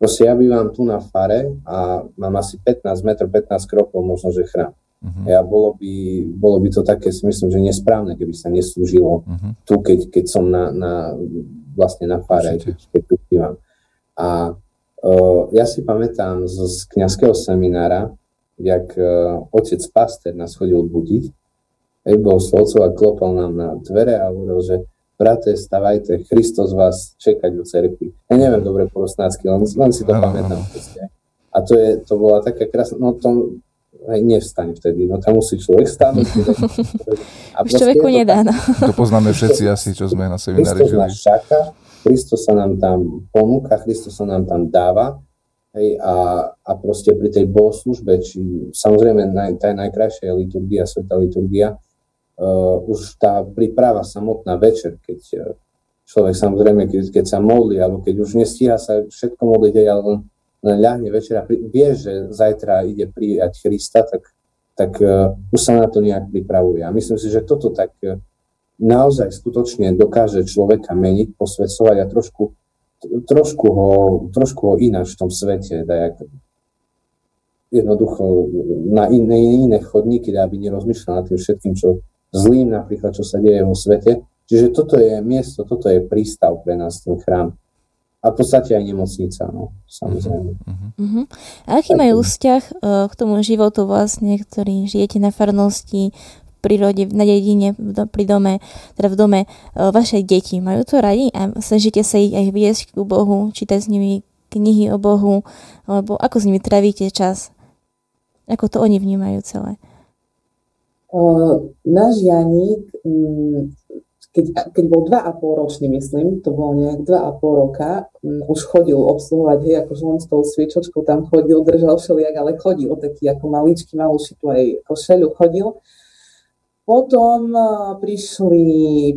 Proste ja bývam tu na fare a mám asi 15 metrov, 15 krokov možno, že chrám. Uh-huh. Ja bolo by, bolo by to také, si myslím, že nesprávne, keby sa neslúžilo uh-huh. tu, keď, keď som na, na, vlastne na fare, keď, keď tu bývam. A uh, ja si pamätám z, z kniazského seminára, jak uh, otec Paster nás chodil budiť, Ej, bol slovcov a klopal nám na dvere a hovoril, že brate, stavajte, Kristus vás čekať do cerkvy. Ja neviem dobre po rosnácky, len, len si to ano, pamätám. Ano. A to, je, to bola taká krásna, no to aj nevstaň vtedy, no tam musí človek stávať. [LAUGHS] A Už človeku nedá, no. To poznáme všetci asi, čo sme na seminári žili. Kristus čaká, Kristus sa nám tam ponúka, Kristus sa nám tam dáva, hej, a, a proste pri tej bohoslužbe, či samozrejme naj, tá najkrajšia je liturgia, sveta liturgia, už tá príprava samotná večer, keď uh, človek samozrejme, keď, keď sa modlí, alebo keď už nestíha sa všetko modliť, ale len, len ľahne večer a pri, vie, že zajtra ide prijať Krista, tak, tak uh, už sa na to nejak pripravuje. A myslím si, že toto tak naozaj skutočne dokáže človeka meniť, posvedcovať a trošku, trošku, ho, trošku ho ináč v tom svete, dajak, jednoducho na iné, iné chodníky, aby nerozmýšľal nad tým všetkým, čo, zlým napríklad, čo sa deje vo svete. Čiže toto je miesto, toto je prístav pre nás, ten chrám. A v podstate aj nemocnica, no, samozrejme. Uh-huh. Uh-huh. A aký majú vzťah uh, k tomu životu vlastne, ktorý žijete na farnosti, v prírode, na dedine, pri dome, teda v dome, uh, vaše deti majú to radi a snažíte sa ich aj viesť k Bohu, čítať s nimi knihy o Bohu, alebo ako s nimi travíte čas? Ako to oni vnímajú celé? Náš Janík, mm, keď, keď bol dva a pol ročný, myslím, to bolo nejak dva a pol roka, um, už chodil obsluhovať, hej, akože len s tou sviečočkou tam chodil, držal všelijak, ale chodil, taký ako maličký, malú šitu aj košelu chodil. Potom uh, prišli,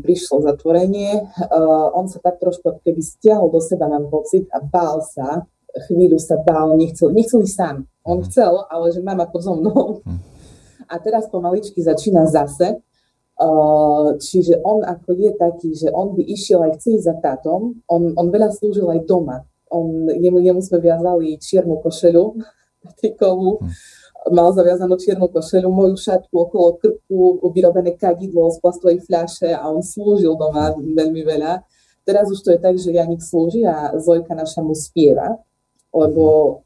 prišlo zatvorenie, uh, on sa tak trošku keby stiahol do seba, mám pocit, a bál sa, chvíľu sa bál, nechcel, nechcel ísť sám. On mhm. chcel, ale že mama pod so mnou. Hm a teraz pomaličky začína zase. Uh, čiže on ako je taký, že on by išiel aj chce ísť za tátom, on, on veľa slúžil aj doma. On, jemu, jemu sme viazali čiernu košelu trikovú, hm. mal zaviazanú čiernu košelu, moju šatku okolo krku, vyrobené kadidlo z plastovej fľaše a on slúžil doma veľmi veľa. Teraz už to je tak, že Janik slúži a Zojka naša mu spieva, lebo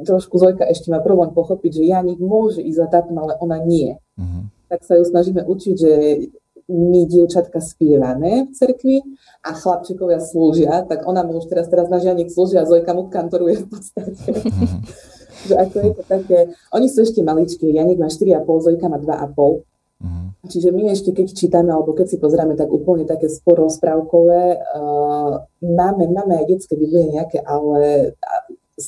trošku Zojka ešte má problém pochopiť, že Janik môže ísť za tátom, ale ona nie. Uh-huh tak sa ju snažíme učiť, že my dievčatka spievame v cerkvi a chlapčekovia slúžia, tak ona mu už teraz, teraz na žianik slúžia a Zojka mu kantoruje v podstate. Mhm. [LAUGHS] že ako je to také, oni sú ešte maličké, Janik má 4,5, Zojka má 2,5. Uh-huh. Čiže my ešte keď čítame, alebo keď si pozrieme, tak úplne také sporozprávkové, uh, máme, máme aj detské biblie nejaké, ale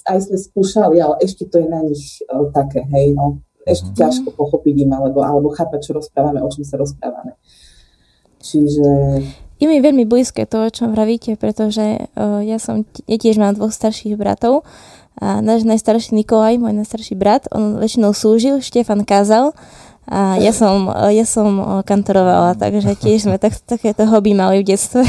aj sme skúšali, ale ešte to je na nich uh, také, hej, no ešte mm-hmm. ťažko pochopiť im alebo, alebo chápať, čo rozprávame, o čom sa rozprávame. Čiže... Je mi veľmi blízke to, o čom vravíte, pretože uh, ja som, ja tiež mám dvoch starších bratov a náš najstarší Nikolaj, môj najstarší brat, on väčšinou slúžil, Štefan kázal a ja som, ja som kantorovala, takže tiež sme tak, takéto hobby mali v detstve.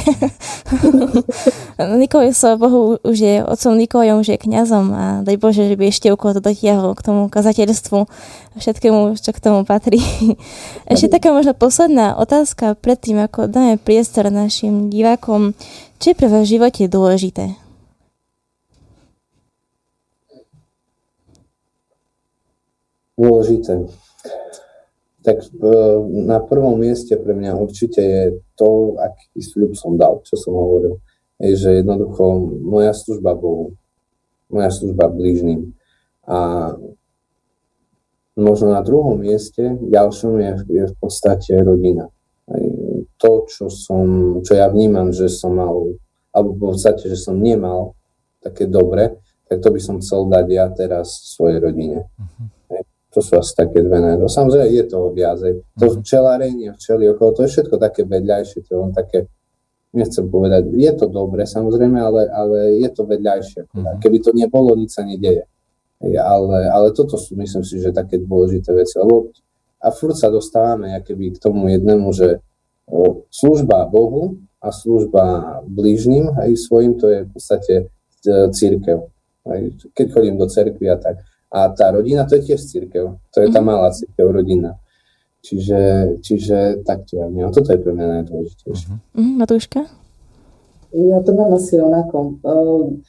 [LAUGHS] Nikolaj sa Bohu už je, otcom Nikolajom už je kňazom a daj Bože, že by ešte okolo to dotiahol k tomu kazateľstvu a všetkému, čo k tomu patrí. [LAUGHS] Ešte taká možno posledná otázka predtým, ako dáme priestor našim divákom. Čo je pre vás v živote dôležité? Dôležité tak e, na prvom mieste pre mňa určite je to, aký sľub som dal, čo som hovoril. Je, že jednoducho moja služba Bohu, moja služba blížnym. A možno na druhom mieste, ďalšom je, je v podstate rodina. To, čo, som, čo ja vnímam, že som mal, alebo v podstate, že som nemal také dobre, tak to by som chcel dať ja teraz svojej rodine. Uh-huh. To sú asi také dve najdo. Samozrejme, je toho viacej. To mm. včelárenie, včeli okolo, to je všetko také vedľajšie, to je len také, nechcem povedať, je to dobre samozrejme, ale, ale je to vedľajšie. Mm. Keby to nebolo, nič sa nedeje. Ale, ale toto sú, myslím si, že také dôležité veci. Lebo a furt sa dostávame keby k tomu jednému, že o, služba Bohu a služba blížnym aj svojim, to je v podstate e, církev. Keď chodím do cerkvy a tak. A tá rodina, to je tiež církev. To je tá mhm. malá církev, rodina. Čiže, čiže takto ja vnímam. Toto je pre mňa najdôležitejšie. Mm, Matúška? Ja to mám asi rovnako. Uh,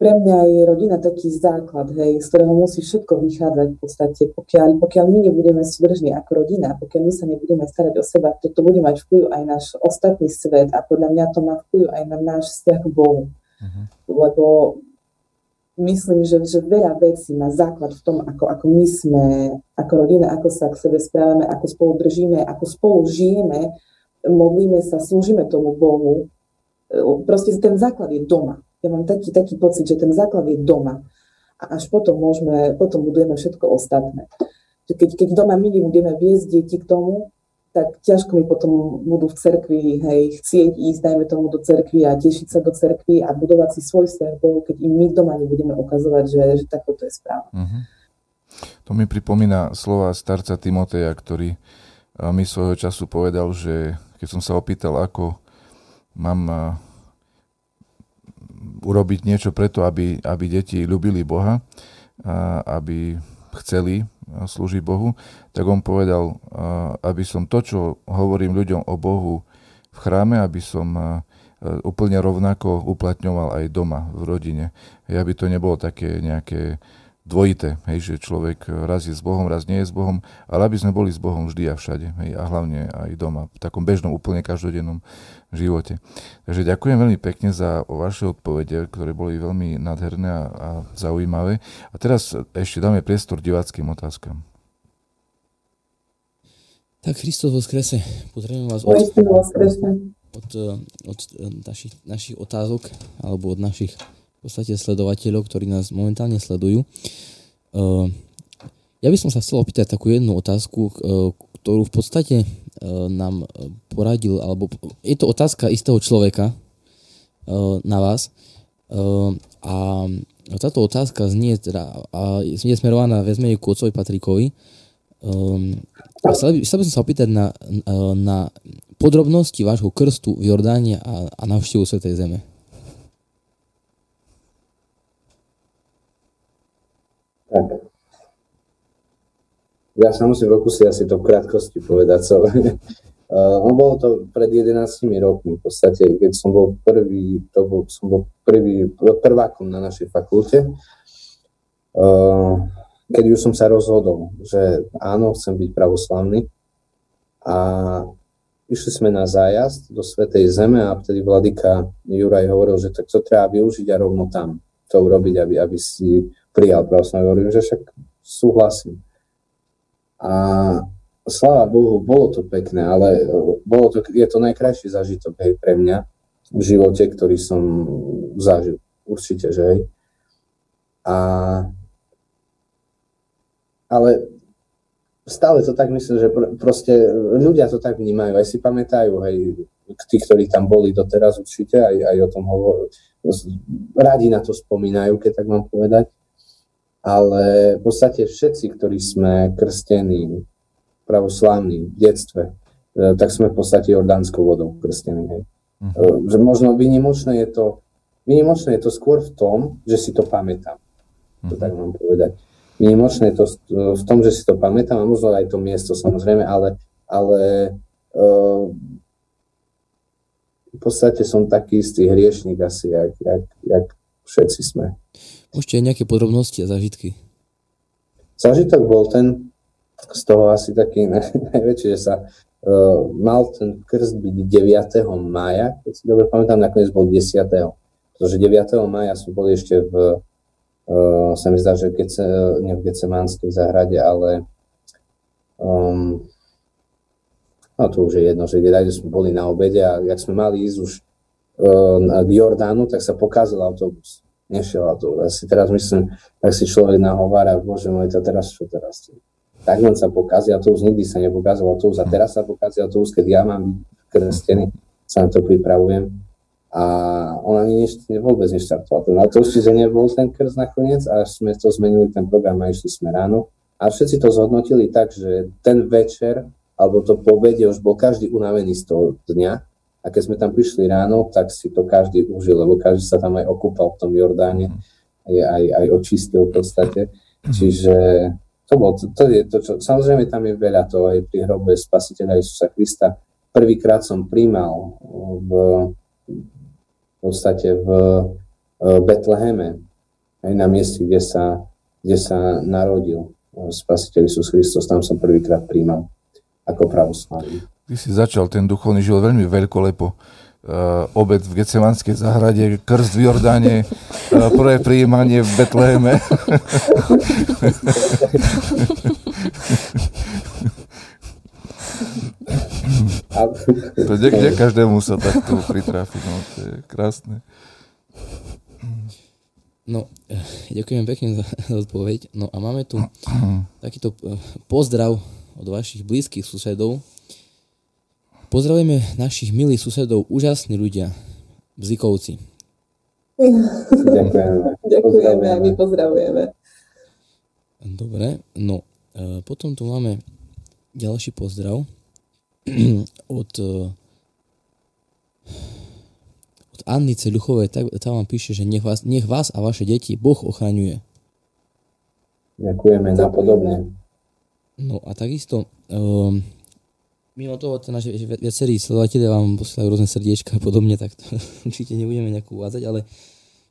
pre mňa je rodina taký základ, hej, z ktorého musí všetko vychádzať v podstate. Pokiaľ, pokiaľ my nebudeme súdržní ako rodina, pokiaľ my sa nebudeme starať o seba, toto bude mať vplyv aj náš ostatný svet a podľa mňa to má vplyv aj na náš vzťah k Bohu. Uh-huh. Lebo myslím, že, že veľa vecí má základ v tom, ako, ako my sme, ako rodina, ako sa k sebe správame, ako spolu držíme, ako spolu žijeme, modlíme sa, slúžime tomu Bohu. Proste ten základ je doma. Ja mám taký, taký pocit, že ten základ je doma. A až potom môžeme, potom budujeme všetko ostatné. Keď, keď doma my nebudeme viesť deti k tomu, tak ťažko mi potom budú v cerkvi, hej, chcieť ísť, dajme tomu do cerkvy a tešiť sa do cerkvy a budovať si svoj vzťah Bohu, keď im my doma nebudeme ukazovať, že, že takto to je správne. Uh-huh. To mi pripomína slova starca Timoteja, ktorý mi svojho času povedal, že keď som sa opýtal, ako mám urobiť niečo preto, aby, aby deti ľubili Boha, a aby chceli slúžiť Bohu, tak on povedal, aby som to, čo hovorím ľuďom o Bohu v chráme, aby som úplne rovnako uplatňoval aj doma, v rodine. Aby to nebolo také nejaké dvojité, hej, že človek raz je s Bohom, raz nie je s Bohom, ale aby sme boli s Bohom vždy a všade, hej, a hlavne aj doma, v takom bežnom, úplne každodennom živote. Takže ďakujem veľmi pekne za vaše odpovede, ktoré boli veľmi nádherné a, a zaujímavé. A teraz ešte dáme priestor diváckým otázkam. Tak Kristus skrese, Pozdravujem vás od, od, od našich, našich otázok alebo od našich v podstate sledovateľov, ktorí nás momentálne sledujú. Uh, ja by som sa chcel opýtať takú jednu otázku, uh, ktorú v podstate uh, nám poradil, alebo je to otázka istého človeka na vás. A táto otázka znie, teda, a je smerovaná viac ku otcovi Patrikovi. Um, chcel, by, chcel by som sa opýtať na, na podrobnosti vášho krstu v Jordáne a, a návštevu Svetej Zeme. Tak. Ja sa musím pokúsiť asi to v krátkosti povedať. So. [LAUGHS] Uh, bolo to pred 11 rokmi v podstate, keď som bol prvý, to bol, som bol prvý, prvákom na našej fakulte, uh, keď už som sa rozhodol, že áno, chcem byť pravoslavný a išli sme na zájazd do Svetej Zeme a vtedy vladyka Juraj hovoril, že tak to treba využiť a rovno tam to urobiť, aby, aby si prijal pravoslavný. Hovorím, že však súhlasím. A sláva Bohu, bolo to pekné, ale e, bolo to, je to najkrajší zažitok hej, pre mňa v živote, ktorý som zažil. Určite, že hej. A, ale stále to tak myslím, že pr- proste ľudia to tak vnímajú, aj si pamätajú, hej, tí, ktorí tam boli doteraz určite, aj, aj o tom hovorí, rádi na to spomínajú, keď tak mám povedať, ale v podstate všetci, ktorí sme krstení pravoslávni v detstve, e, tak sme v podstate jordánskou vodou krstení. Hej. Uh-huh. Že možno vynimočné je to, vynimočné je to skôr v tom, že si to pamätám. Uh-huh. To mhm. tak mám povedať. Vynimočné je to v tom, že si to pamätám a možno aj to miesto samozrejme, ale, ale uh, v podstate som taký istý hriešnik asi, jak, jak, jak všetci sme. Môžete nejaké podrobnosti a zážitky? Zážitok bol ten, z toho asi taký [LAUGHS] najväčší, že sa uh, mal ten krst byť 9. maja, keď si dobre pamätám, nakoniec bol 10. Pretože 9. maja sú boli ešte v, uh, sa mi zdá, že Gece, nie v Gecemánskej záhrade, ale um, no to už je jedno, že kde sme boli na obede a jak sme mali ísť už k Jordánu, tak sa pokazil autobus. Nešiel autobus. Asi teraz myslím, tak si človek nahovára, bože môj, to teraz čo teraz? tak len sa pokazí už nikdy sa nepokázal autobus a teraz sa pokazí autobus, keď ja mám krstený, sa na to pripravujem a on ani neš, vôbec neštartoval ten autobus, čiže nebol ten krst nakoniec a sme to zmenili ten program a išli sme ráno a všetci to zhodnotili tak, že ten večer alebo to po už bol každý unavený z toho dňa a keď sme tam prišli ráno, tak si to každý užil, lebo každý sa tam aj okúpal v tom Jordáne, aj, aj, aj očistil v podstate. Čiže to, bol, to, to je to, čo, samozrejme tam je veľa toho aj pri hrobe spasiteľa Isusa Krista. Prvýkrát som príjmal v, v podstate v, v Betleheme, aj na mieste, kde sa, kde sa narodil spasiteľ Isus Kristus, tam som prvýkrát príjmal ako pravoslavný. Ty si začal ten duchovný život veľmi veľkolepo uh, obed v Gecemanskej záhrade, krst v Jordáne, uh, prvé prijímanie v Betleheme. to kde každému sa takto pritráfi, no, to je krásne. No, ďakujem pekne za, za odpoveď. No a máme tu takýto pozdrav od vašich blízkych susedov, Pozdravujeme našich milých susedov, úžasní ľudia, bzikovci. Ďakujeme. Ďakujeme a my pozdravujeme. Dobre, no e, potom tu máme ďalší pozdrav [CLEARS THROAT] od, e, od Annice Ľuchovej. Tak, tá vám píše, že nech vás, nech vás a vaše deti Boh ochraňuje. Ďakujeme za podobne. No a takisto um, mimo toho, teda, že viacerí sledovateľe vám posielajú rôzne srdiečka a podobne, tak to [LAUGHS] určite nebudeme nejako uvádzať, ale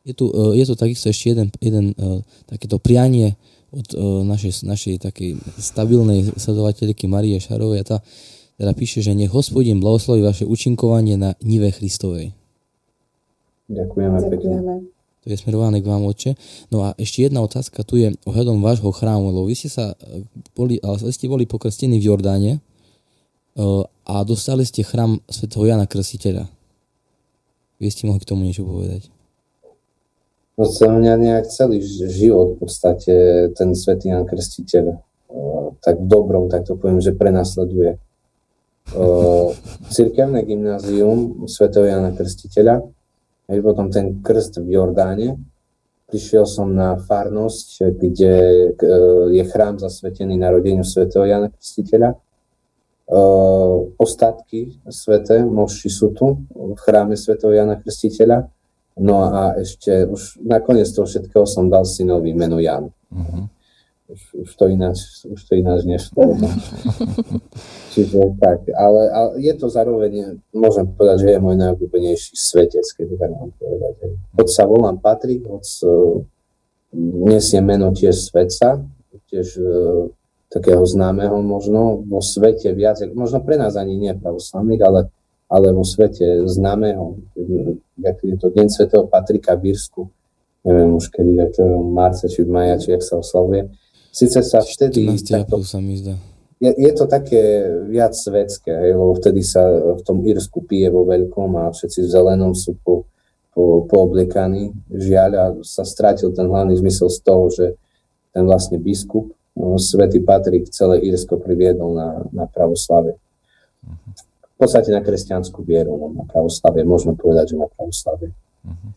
je tu, e, je tu takisto ešte jeden, jeden uh, takéto prianie od uh, našej, našej takej stabilnej sledovateľky Marie Šarovej a tá teda píše, že nech hospodin blahosloví vaše účinkovanie na nive Christovej. Ďakujeme, Ďakujeme. To je smerované k vám, oče. No a ešte jedna otázka tu je ohľadom vášho chrámu, lebo vy ste sa boli, ale ste boli pokrstení v Jordáne, a dostali ste chrám svätého Jana Krstiteľa. Vy ste mohli k tomu niečo povedať? No sa mňa nejak celý život v podstate ten svätý Jan Krstiteľ tak v dobrom, tak to poviem, že prenasleduje. Cirkevné gymnázium svätého Jana Krstiteľa, aj potom ten krst v Jordáne prišiel som na farnosť, kde je chrám zasvetený narodeniu svätého Jana Krstiteľa. Ostatky sveté moši sú tu v chráme svätého Jana Krstiteľa. No a ešte už nakoniec toho všetkého som dal synovi meno Jan. Uh-huh už, už to ináč, už to ináč nešlo. [LAUGHS] Čiže tak, ale, ale je to zároveň, môžem povedať, že je môj najobľúbenejší svetec, keď tak mám povedať. Hoď sa volám Patrik, hoď uh, nesie meno tiež svetca, tiež uh, takého známeho možno vo svete viac, možno pre nás ani nie pravoslavných, ale, ale vo svete známeho, je to Deň svätého Patrika v Írsku, neviem už kedy, v marca či v maja, či jak sa oslavuje, Sice sa vtedy... Takto, sa mi zdá. Je, je to také viac svetské, hej, lebo vtedy sa v tom Írsku pije vo veľkom a všetci v zelenom sú po, po, poobliekaní. Žiaľ, a sa strátil ten hlavný zmysel z toho, že ten vlastne biskup, svätý Patrik, celé Írsko priviedol na, na pravoslavie. V podstate na kresťanskú vieru, no, na pravoslavie, môžeme povedať, že na pravoslavie. Uh-huh.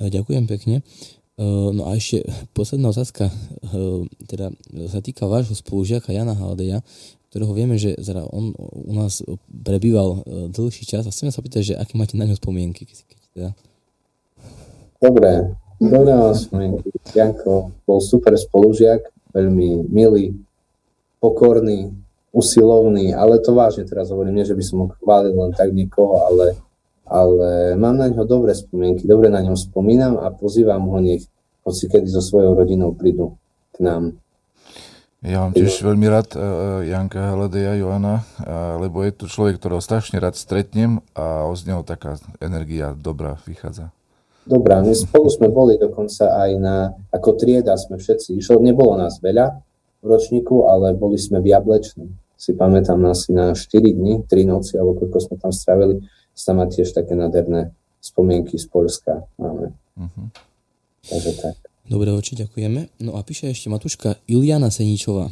Ďakujem pekne. Eh, no a ešte posledná otázka, eh, teda sa týka vášho spolužiaka Jana Haldeja, ktorého vieme, že zra on u nás prebýval dlhší čas a chceme sa pýtať, že aké máte na ňo spomienky. Keď, keď teda... Dobre, dobré mám spomienky. Janko bol super spolužiak, veľmi milý, pokorný, usilovný, ale to vážne teraz hovorím, nie že by som ho chválil len tak niekoho, ale ale mám na ňo dobré spomienky, dobre na ňom spomínam a pozývam ho nech hoci kedy so svojou rodinou prídu k nám. Ja mám tiež veľmi rád uh, Janka Haledeja Joana, uh, lebo je to človek, ktorého strašne rád stretnem a z neho taká energia dobrá vychádza. Dobrá, my spolu sme boli dokonca aj na, ako trieda sme všetci, išlo, nebolo nás veľa v ročníku, ale boli sme v Jablečni. Si pamätám asi na 4 dní, 3 noci, alebo koľko sme tam stravili sa má tiež také nádherné spomienky z Polska máme. Uh-huh. Takže tak. Dobre oči, ďakujeme. No a píše ešte Matuška Iliana Seničová.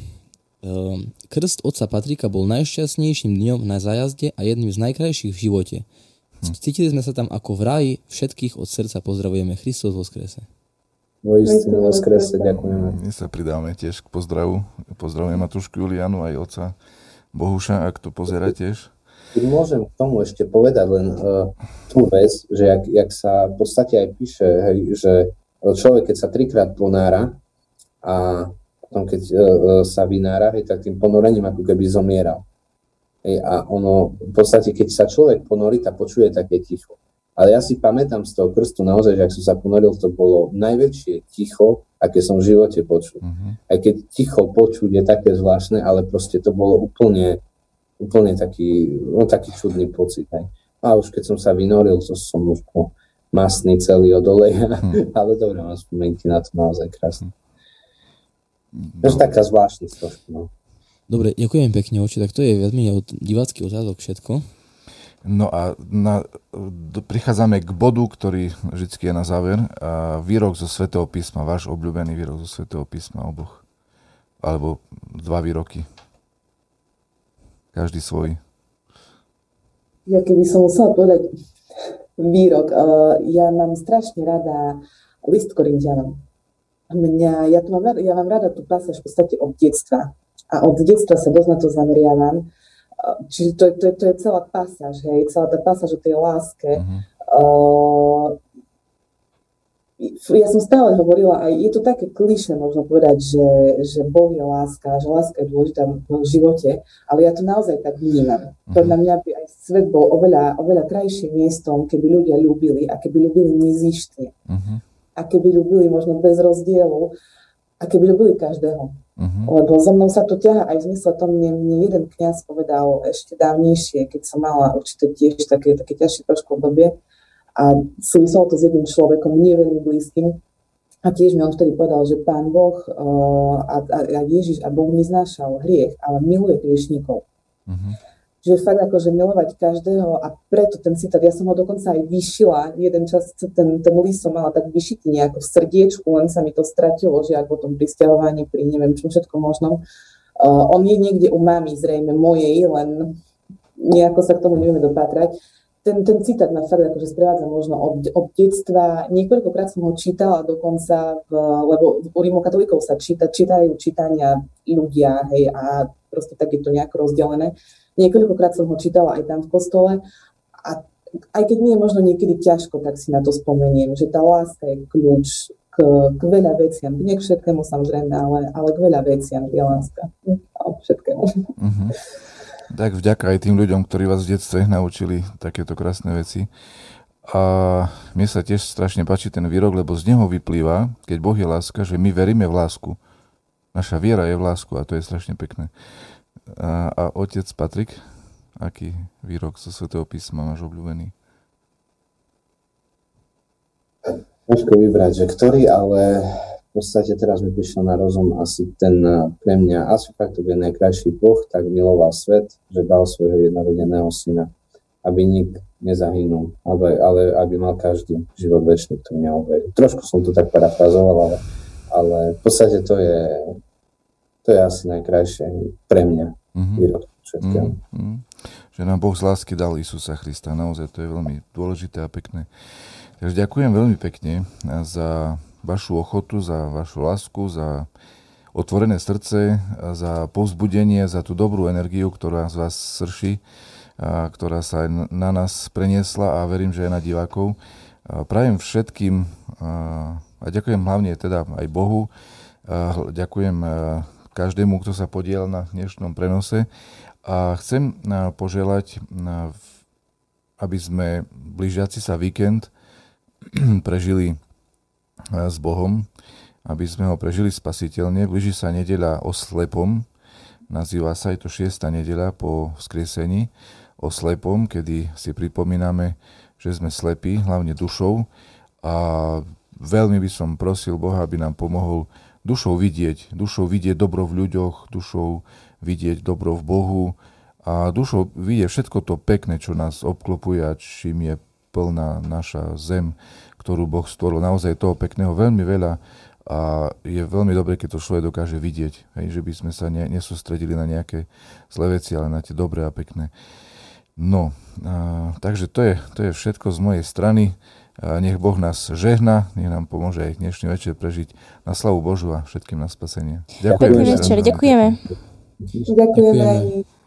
Ehm, krst otca Patrika bol najšťastnejším dňom na zájazde a jedným z najkrajších v živote. Hm. Cítili sme sa tam ako v ráji, všetkých od srdca pozdravujeme. Kristus vo skrese. Vo istinu vo skrese, ďakujeme. My sa pridáme tiež k pozdravu. Pozdravujem Matušku Julianu aj otca Bohuša, ak to pozera tiež. Keď môžem k tomu ešte povedať len uh, tú vec, že jak, jak sa v podstate aj píše, hej, že človek, keď sa trikrát ponára a potom keď uh, sa vynára, hej, tak tým ponorením ako keby zomieral. Hej, a ono, v podstate, keď sa človek ponorí, tak počuje také ticho. Ale ja si pamätám z toho krstu naozaj, že ak som sa ponoril, to bolo najväčšie ticho, aké som v živote počul. Uh-huh. Aj keď ticho počuť je také zvláštne, ale proste to bolo úplne úplne taký, no, taký čudný pocit. Hej. A už keď som sa vynoril, to som už po masný celý od oleja, hmm. [LAUGHS] ale dobre, mám spomienky na to naozaj krásne. No. To je taká zvláštnosť trošku. No. Dobre, ďakujem pekne, oči, tak to je viac menej od divácky otázok všetko. No a na, do, prichádzame k bodu, ktorý vždy je na záver. A výrok zo Svetého písma, váš obľúbený výrok zo Svetého písma, oboch. Alebo dva výroky. Každý svoj. Ja keby som musela povedať výrok, uh, ja mám strašne rada list Korintianom. Mňa, ja, to mám rada, ja mám rada tú pasáž v podstate od detstva. A od detstva sa dosť na to zameriavam. Čiže to, to, to je celá pasáž, hej, celá tá pasáž o tej láske. Uh-huh. Uh, ja som stále hovorila, aj je to také kliše možno povedať, že, že Boh je láska, že láska je dôležitá v živote, ale ja to naozaj tak vnímam. Podľa mňa by aj svet bol oveľa, oveľa krajším miestom, keby ľudia ľúbili a keby ľúbili nezištne. Uh-huh. A keby ľúbili možno bez rozdielu a keby ľúbili každého. Uh-huh. Lebo za mnou sa to ťaha aj v zmysle tom, mne, mne jeden kňaz povedal ešte dávnejšie, keď som mala určite tiež také, také ťažšie trošku obdobie, a súviselo to s jedným človekom, nie veľmi blízkym. A tiež mi on vtedy povedal, že Pán Boh uh, a, a, a Ježiš a Boh neznášal hriech, ale miluje hriešníkov. Uh-huh. Že fakt akože milovať každého a preto ten citát, ja som ho dokonca aj vyšila, jeden čas ten, ten list som mala tak vyšitý nejako v srdiečku, len sa mi to stratilo, že ako tom pristahovaní pri neviem čom všetko možnom. Uh, on je niekde u mami zrejme mojej, len nejako sa k tomu nevieme dopatrať ten, ten citát ma fakt akože sprevádza možno od, od detstva. Niekoľkokrát som ho čítala dokonca, v, lebo u rimokatolíkov sa číta, čítajú čítania ľudia, hej, a proste tak je to nejako rozdelené. Niekoľkokrát som ho čítala aj tam v kostole a aj keď nie je možno niekedy ťažko, tak si na to spomeniem, že tá láska je kľúč k, k veľa veciam. Nie k všetkému samozrejme, ale, ale k veľa veciam je láska. K všetkému. Uh-huh. Tak vďaka aj tým ľuďom, ktorí vás v detstve naučili takéto krásne veci. A mne sa tiež strašne páči ten výrok, lebo z neho vyplýva, keď Boh je láska, že my veríme v lásku. Naša viera je v lásku a to je strašne pekné. A, a otec Patrik, aký výrok zo Svetého písma máš obľúbený? Ťažko vybrať, že ktorý, ale v podstate teraz mi prišiel na rozum asi ten eh, pre mňa, asi fakt bude najkrajší Boh, tak miloval svet, že dal svojho jednorodeného syna, aby nik nezahynul, ale, ale aby mal každý život väčší, ktorý mňa uverí. Trošku som to tak parafrazoval, ale, ale v podstate to je, to je asi najkrajšie pre mňa mm-hmm. výrok všetkého. Mm-hmm. Že nám Boh z lásky dal Isusa Krista, naozaj to je veľmi dôležité a pekné. Takže ďakujem veľmi pekne za vašu ochotu, za vašu lásku, za otvorené srdce, za povzbudenie, za tú dobrú energiu, ktorá z vás srší, a ktorá sa aj na nás preniesla a verím, že aj na divákov. A prajem všetkým a ďakujem hlavne teda aj Bohu, a ďakujem každému, kto sa podiel na dnešnom prenose. A chcem poželať, aby sme blížiaci sa víkend [CLEARS THROAT] prežili s Bohom, aby sme ho prežili spasiteľne. Blíži sa nedeľa o slepom, nazýva sa aj to šiesta nedeľa po vzkriesení o slepom, kedy si pripomíname, že sme slepí, hlavne dušou. A veľmi by som prosil Boha, aby nám pomohol dušou vidieť, dušou vidieť dobro v ľuďoch, dušou vidieť dobro v Bohu a dušou vidieť všetko to pekné, čo nás obklopuje a čím je plná naša zem ktorú Boh stvoril. Naozaj toho pekného veľmi veľa a je veľmi dobré, keď to človek dokáže vidieť, hej, že by sme sa ne, nesústredili na nejaké zlé veci, ale na tie dobré a pekné. No, a, takže to je, to je všetko z mojej strany. Nech Boh nás žehna, nech nám pomôže aj dnešný večer prežiť na slavu Božu a všetkým na spasenie. Ďakujeme. Ďakujeme. Ďakujeme. Ďakujeme.